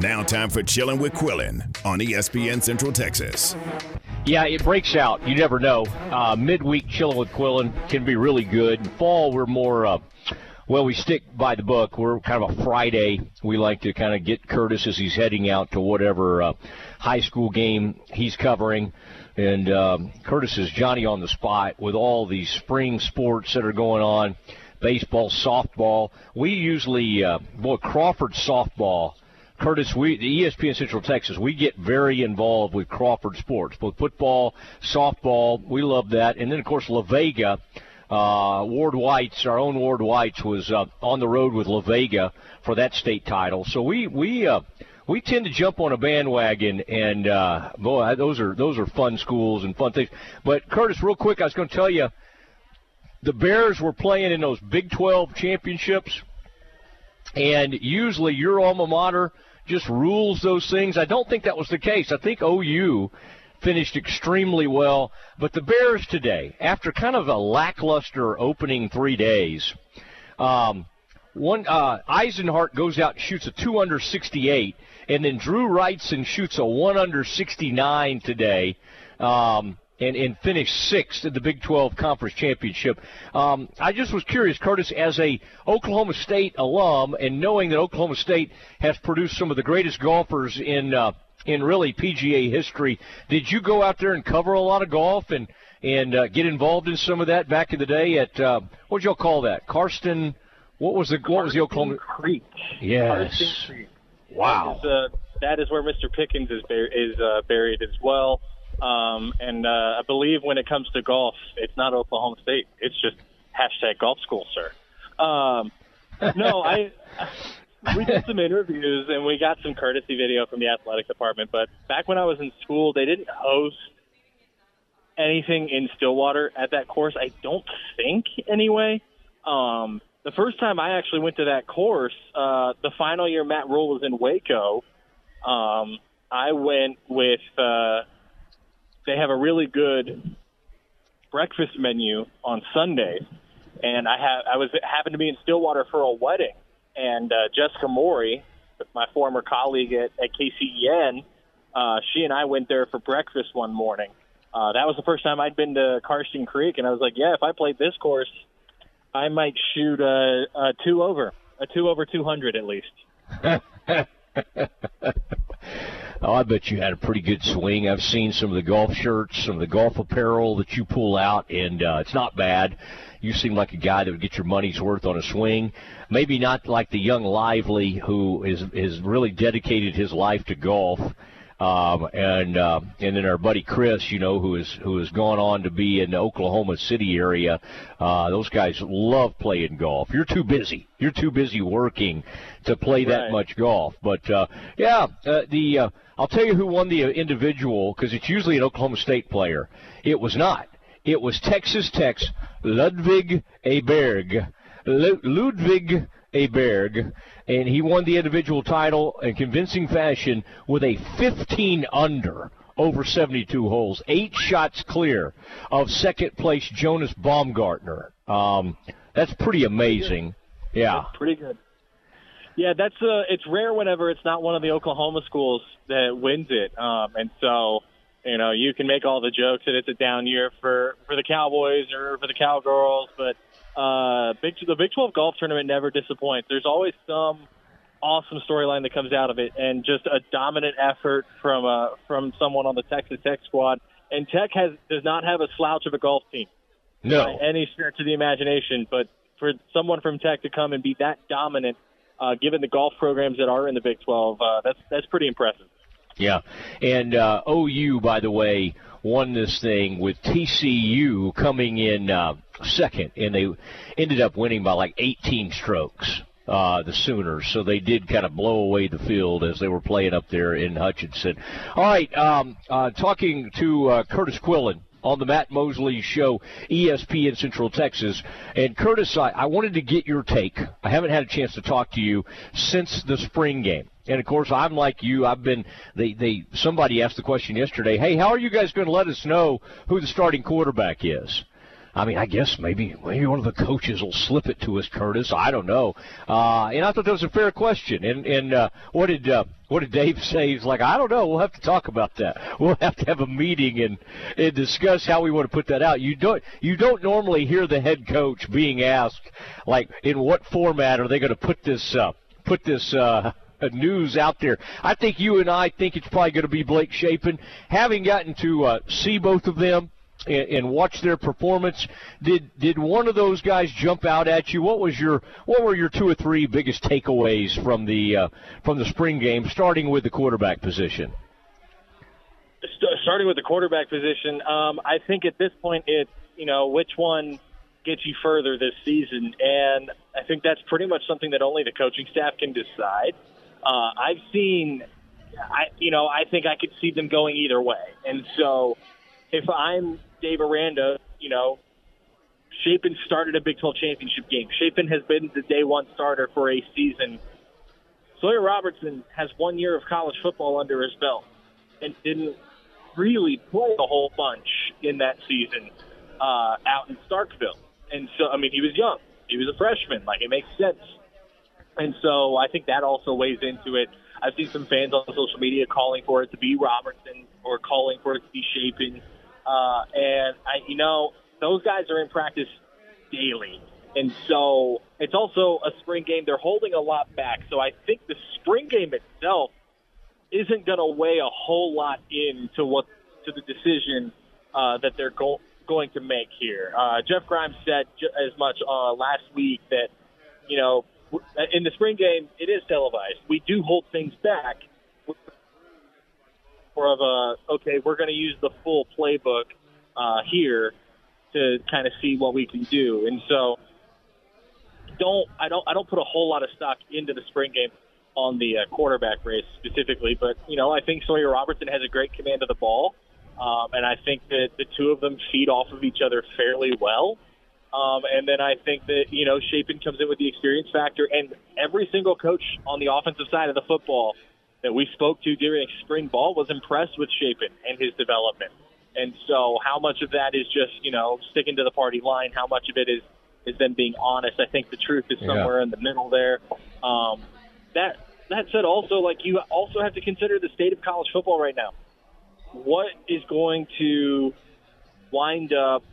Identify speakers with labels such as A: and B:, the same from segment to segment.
A: Now, time for Chilling with Quillin on ESPN Central Texas.
B: Yeah, it breaks out. You never know. Uh, midweek chilling with Quillin can be really good. In Fall, we're more. Uh, well, we stick by the book. We're kind of a Friday. We like to kind of get Kurtis as he's heading out to whatever uh, high school game he's covering. And um, Kurtis is Johnny on the spot with all these spring sports that are going on baseball, softball. We usually, uh, boy, Crawford softball Kurtis, we the ESPN Central Texas, we get very involved with Crawford sports, both football, softball. We love that, and then of course La Vega. Uh, Ward White's, our own Ward White's, was uh, on the road with La Vega for that state title. So we we uh, we tend to jump on a bandwagon, and uh, boy, those are those are fun schools and fun things. But Kurtis, real quick, I was going to tell you, the Bears were playing in those Big 12 championships, and usually your alma mater just rules those things. I don't think that was the case. I think OU finished extremely well. But the Bears today, after kind of a lackluster opening three days, um, one uh, Eisenhart goes out and shoots a two under 68, and then Drew Wrightson shoots a one under 69 today. Um, and, and finished sixth in the Big 12 Conference Championship. Um, I just was curious, Kurtis, as a Oklahoma State alum, and knowing that Oklahoma State has produced some of the greatest golfers in uh, in really PGA history, did you go out there and cover a lot of golf and and uh, get involved in some of that back in the day at uh, what y'all call that, Karsten? What was the what was the Oklahoma
C: Creek?
B: Yes.
C: Creek.
B: Wow.
C: That is, uh, that is where Mr. Pickens is, is uh, buried as well. Um, and uh, I believe when it comes to golf, it's not Oklahoma State. It's just hashtag golf school, sir. Um, no, I. We did some interviews and we got some courtesy video from the athletic department. But back when I was in school, they didn't host anything in Stillwater at that course. I don't think, anyway. Um, the first time I actually went to that course, uh, the final year Matt Rhule was in Waco. Um, I went with. Uh, they have a really good breakfast menu on Sundays, and I have I was happened to be in Stillwater for a wedding, and uh, Jessica Maury, my former colleague at, at KCEN, uh, she and I went there for breakfast one morning. Uh, that was the first time I'd been to Karsten Creek, and I was like, yeah, if I played this course, I might shoot a, a two over, a two over 200 at least.
B: Oh, I bet you had a pretty good swing. I've seen some of the golf shirts, some of the golf apparel that you pull out, and uh, it's not bad. You seem like a guy that would get your money's worth on a swing. Maybe not like the young Lively who is is really dedicated his life to golf. Um, and uh, and then our buddy Chris, you know, who is who has gone on to be in the Oklahoma City area. Uh, those guys love playing golf. You're too busy. You're too busy working to play that
C: Right.
B: much golf. But uh, yeah, uh, the uh, I'll tell you who won the individual because it's usually an Oklahoma State player. It was not. It was Texas Tech's Ludwig Aberg. Lu- Ludwig Aberg, and he won the individual title in convincing fashion with a 15 under over 72 holes, eight shots clear of second place Jonas Baumgartner. Um, that's pretty amazing. Yeah.
C: Pretty good. Yeah, that's uh, it's rare whenever it's not one of the Oklahoma schools that wins it, um, and so you know you can make all the jokes that it's a down year for for the Cowboys or for the Cowgirls, but uh, Big the Big 12 golf tournament never disappoints. There's always some awesome storyline that comes out of it, and just a dominant effort from uh, from someone on the Texas Tech squad. And Tech has does not have a slouch of a golf team by any stretch of the imagination. But for someone from Tech to come and be that dominant, uh, given the golf programs that are in the Big 12, uh, that's that's pretty impressive.
B: Yeah, and uh, OU, by the way, won this thing with TCU coming in uh, second, and they ended up winning by like 18 strokes. Uh, the Sooners, so they did kind of blow away the field as they were playing up there in Hutchinson. All right, um, uh, talking to uh, Kurtis Quillin on the Matt Mosley Show, ESPN Central Texas. And Kurtis, I, I wanted to get your take. I haven't had a chance to talk to you since the spring game. And of course, I'm like you. I've been. They. They. Somebody asked the question yesterday. Hey, how are you guys going to let us know who the starting quarterback is? I mean, I guess maybe maybe one of the coaches will slip it to us, Kurtis. I don't know. Uh, and I thought that was a fair question. And and uh, what did uh, what did Dave say? He's like, I don't know. We'll have to talk about that. We'll have to have a meeting and and discuss how we want to put that out. You don't you don't normally hear the head coach being asked like in what format are they going to put this uh, put this. Uh, news out there. I think you and I think it's probably going to be Blake Shapen. Having gotten to uh, see both of them, and, and watch their performance. Did did one of those guys jump out at you? What was your what were your two or three biggest takeaways from the uh, from the spring game, starting with the quarterback position?
C: Starting with the quarterback position, um, I think at this point it's you know which one gets you further this season, and I think that's pretty much something that only the coaching staff can decide. Uh, I've seen, I you know I think I could see them going either way, and so if I'm Dave Aranda, you know, Shapen started a Big 12 championship game. Shapen has been the day one starter for a season. Sawyer Robertson has one year of college football under his belt and didn't really play a whole bunch in that season uh, out in Starkville. And so, I mean, he was young. He was a freshman. Like, it makes sense. And so I think that also weighs into it. I've seen some fans on social media calling for it to be Robertson or calling for it to be Shapen. Uh, and I, you know, those guys are in practice daily. And so it's also a spring game. They're holding a lot back. So I think the spring game itself isn't going to weigh a whole lot into what to the decision uh, that they're go- going to make here. Uh, Jeff Grimes said as much uh, last week that you know in the spring game it is televised. We do hold things back more of a okay, we're going to use the full playbook uh, here to kind of see what we can do. And so, don't I don't I don't put a whole lot of stock into the spring game on the uh, quarterback race specifically, but you know I think Sawyer Robertson has a great command of the ball, um, and I think that the two of them feed off of each other fairly well. Um, and then I think that you know Shapen comes in with the experience factor, and every single coach on the offensive side of the football that we spoke to during spring ball was impressed with Shapen and his development. And so, how much of that is just you know sticking to the party line? How much of it is is them being honest? I think the truth is somewhere yeah. in the middle there. Um, that that said, also like you also have to consider the state of college football right now. What is going to wind up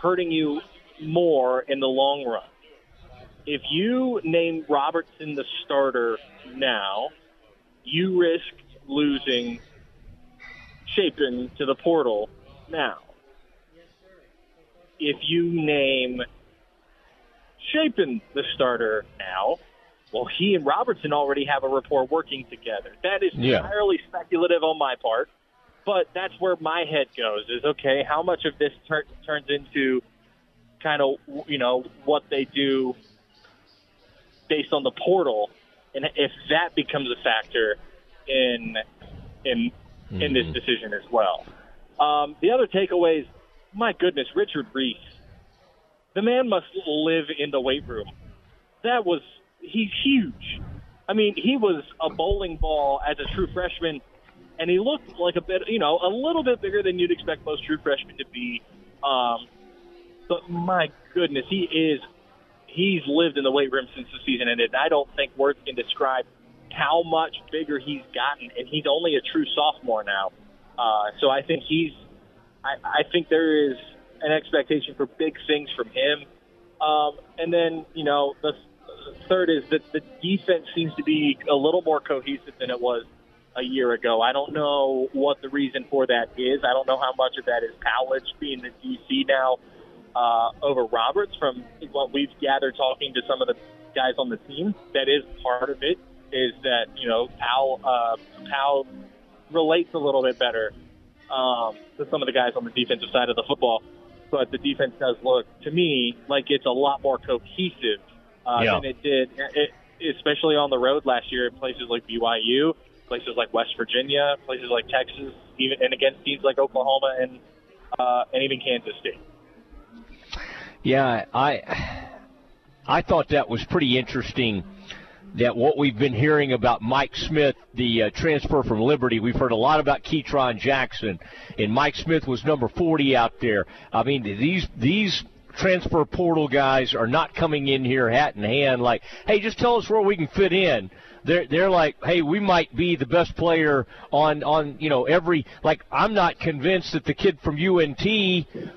C: hurting you more in the long run? If you name Robertson the starter now, you risk losing Shapen to the portal now. If you name Shapen the starter now, well, he and Robertson already have a rapport working together. That is yeah. entirely speculative on my part, but that's where my head goes. Is okay, how much of this tur- turns into kind of you know what they do based on the portal and if that becomes a factor in in mm-hmm. in this mm-hmm. decision as well. Um, the other takeaways, my goodness, Richard Reese, the man must live in the weight room. That was he's huge. I mean, he was a bowling ball as a true freshman, and he looked like a bit, you know, a little bit bigger than you'd expect most true freshmen to be. Um, but my goodness, he is he's lived in the weight room since the season ended. I don't think words can describe how much bigger he's gotten, and he's only a true sophomore now. Uh, so I think he's, I, I think there is an expectation for big things from him. Um, and then, you know, the third is that the defense seems to be a little more cohesive than it was a year ago. I don't know what the reason for that is. I don't know how much of that is college being the DC now uh, over Roberts from what we've gathered talking to some of the guys on the team. That is part of it. Is that you know Powell uh, Powell relates a little bit better um, to some of the guys on the defensive side of the football, but the defense does look to me like it's a lot more cohesive uh, yeah. than it did, it, especially on the road last year in places like BYU, places like West Virginia, places like Texas, even and against teams like Oklahoma and uh, and even Kansas State.
B: Yeah, I I thought that was pretty interesting that what we've been hearing about Mike Smith, the uh, transfer from Liberty, we've heard a lot about Ketron Jackson, and Mike Smith was number 40 out there. I mean, these these transfer portal guys are not coming in here hat in hand like, hey, just tell us where we can fit in they're they're like, hey, we might be the best player on on you know every like. I'm not convinced that the kid from UNT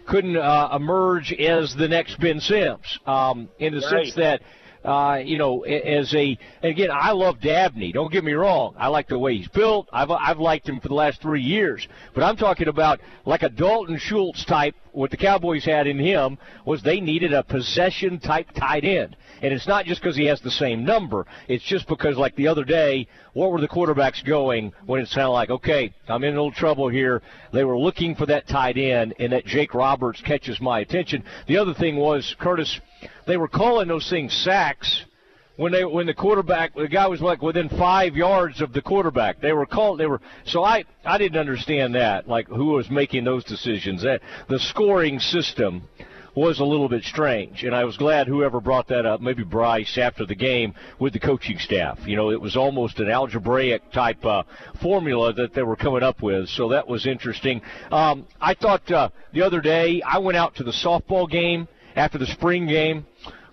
B: couldn't uh, emerge as the next Ben Sims, um, in the right. sense that uh, you know, as a again, I love Dabney. Don't get me wrong. I like the way he's built. I've I've liked him for the last three years. But I'm talking about like a Dalton Schultz type. What the Cowboys had in him was they needed a possession type tight end, and it's not just because he has the same number. It's just because like the other day, what were the quarterbacks going when it's kind of like, okay, I'm in a little trouble here. They were looking for that tight end, and that Jake Roberts catches my attention. The other thing was Kurtis they were calling those things sacks when they when the quarterback the guy was like within five yards of the quarterback. They were called they were so I I didn't understand that like who was making those decisions. That the scoring system was a little bit strange, and I was glad whoever brought that up, maybe Bryce after the game with the coaching staff. You know, it was almost an algebraic type uh, formula that they were coming up with, so that was interesting. Um, I thought uh, the other day I went out to the softball game after the spring game.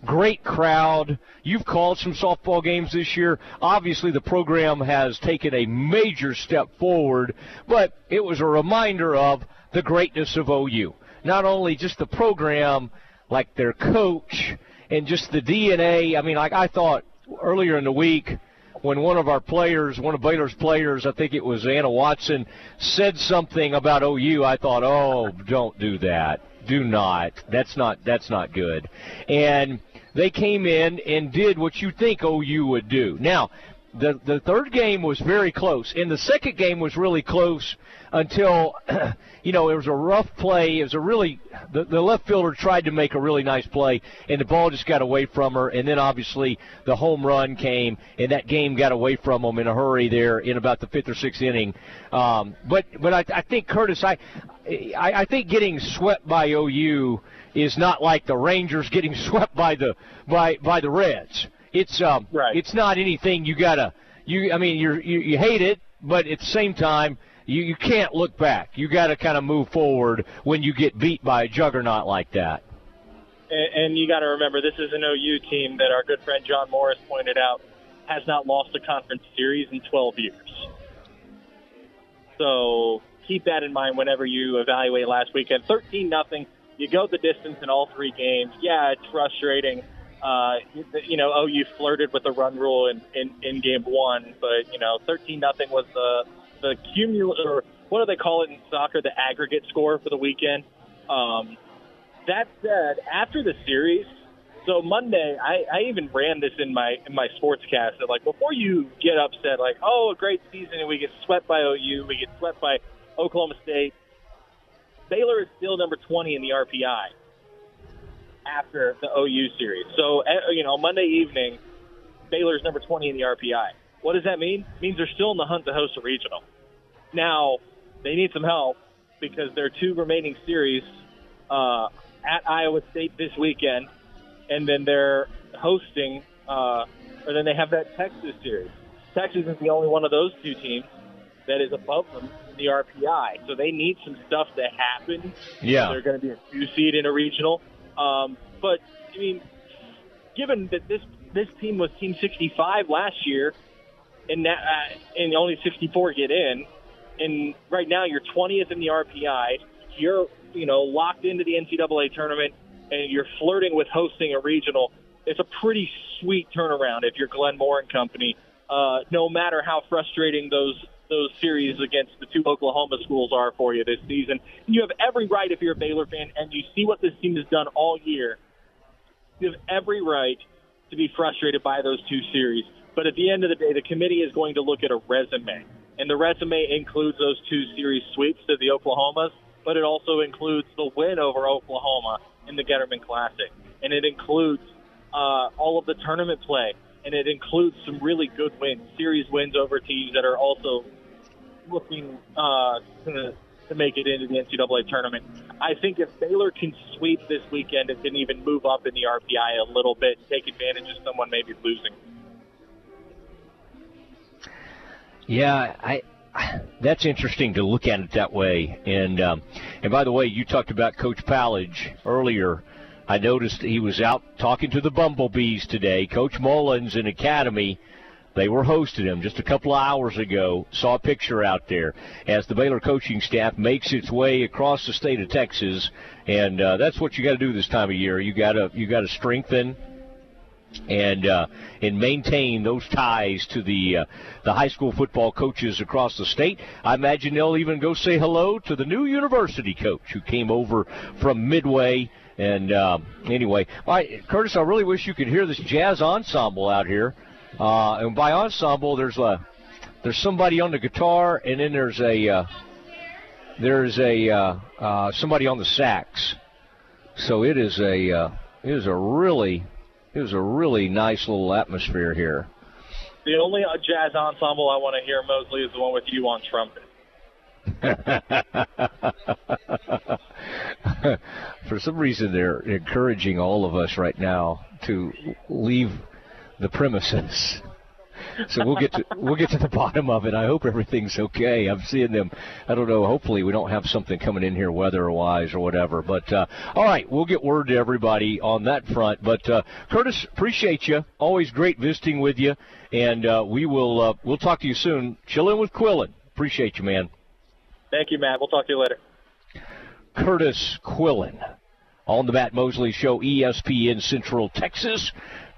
B: Great crowd. You've called some softball games this year. Obviously, the program has taken a major step forward, but it was a reminder of the greatness of OU. Not only just the program, like their coach, and just the DNA. I mean, like I thought earlier in the week when one of our players, one of Baylor's players, I think it was Anna Watson, said something about OU, I thought, oh, don't do that do not. That's not that's not good. And they came in and did what you think OU would do. Now, the the third game was very close, and the second game was really close until you know it was a rough play. It was a really the, the left fielder tried to make a really nice play, and the ball just got away from her. And then obviously the home run came, and that game got away from them in a hurry there in about the fifth or sixth inning. Um, but but I, I think Kurtis, I, I I think getting swept by OU is not like the Rangers getting swept by the by by the Reds. It's um, right. it's not anything you gotta you. I mean, you're, you you hate it, but at the same time, you you can't look back. You got to kind of move forward when you get beat by a juggernaut like that.
C: And, and you got to remember, this is an OU team that our good friend John Morris pointed out has not lost a conference series in 12 years. So keep that in mind whenever you evaluate last weekend. 13 nothing. You go the distance in all three games. Yeah, it's frustrating uh, you know, OU flirted with the run rule in, in, in game one, but you know, thirteen nothing was the the cumulative. Or what do they call it in soccer? The aggregate score for the weekend. Um, that said, after the series, so Monday, I, I even ran this in my in my sportscast. That like before you get upset, like oh, a great season, and we get swept by OU, we get swept by Oklahoma State. Baylor is still number 20 in the RPI after the OU series. So, eh, you know, Monday evening, Baylor's number 20 in the RPI. What does that mean? It means they're still in the hunt to host a regional. Now, they need some help because their two remaining series uh, at Iowa State this weekend, and then they're hosting, uh, or then they have that Texas series. Texas is the only one of those two teams that is above them in the RPI. So they need some stuff to happen.
B: Yeah.
C: They're going to be a two seed in a regional. Um, but I mean, given that this this team was Team 65 last year, and that uh, and only 64 get in, and right now you're 20th in the RPI. You're you know locked into the NCAA tournament, and you're flirting with hosting a regional. It's a pretty sweet turnaround if you're Glenn Moore and company. Uh, no matter how frustrating those those series against the two Oklahoma schools are for you this season. And you have every right, if you're a Baylor fan and you see what this team has done all year, you have every right to be frustrated by those two series. But at the end of the day, the committee is going to look at a resume. And the resume includes those two series sweeps to the Oklahomas, but it also includes the win over Oklahoma in the Getterman Classic. And it includes uh, all of the tournament play. And it includes some really good wins, series wins over teams that are also looking uh, to, to make it into the NCAA tournament. I think if Baylor can sweep this weekend, it can even move up in the RPI a little bit, take advantage of someone maybe losing.
B: Yeah, I. That's interesting to look at it that way. And um, and by the way, you talked about Coach Pallage earlier. I noticed he was out talking to the Bumblebees today. Coach Mullins in Academy they were hosting him just a couple of hours ago. Saw a picture out there as the Baylor coaching staff makes its way across the state of Texas, and uh, that's what you got to do this time of year. You got to you got to strengthen and uh, and maintain those ties to the uh, the high school football coaches across the state. I imagine they'll even go say hello to the new university coach who came over from Midway. And uh, anyway, all right, Kurtis, I really wish you could hear this jazz ensemble out here. Uh, and by ensemble, there's a there's somebody on the guitar, and then there's a uh, there's a uh, uh, somebody on the sax. So it is a uh, it is a really it is a really nice little atmosphere here.
C: The only uh, jazz ensemble I want to hear, Mosley, is the one with you on trumpet.
B: For some reason, they're encouraging all of us right now to leave the premises. So we'll get to we'll get to the bottom of it. I hope everything's okay. I'm seeing them. I don't know. Hopefully we don't have something coming in here weather-wise or whatever. But uh, all right, we'll get word to everybody on that front. But uh, Kurtis, appreciate you. Always great visiting with you, and uh, we will uh, we'll talk to you soon. Chilling with Quillin. Appreciate you, man.
C: Thank you, Matt. We'll talk to you later.
B: Kurtis Quillin on the Matt Mosley Show, ESPN Central Texas.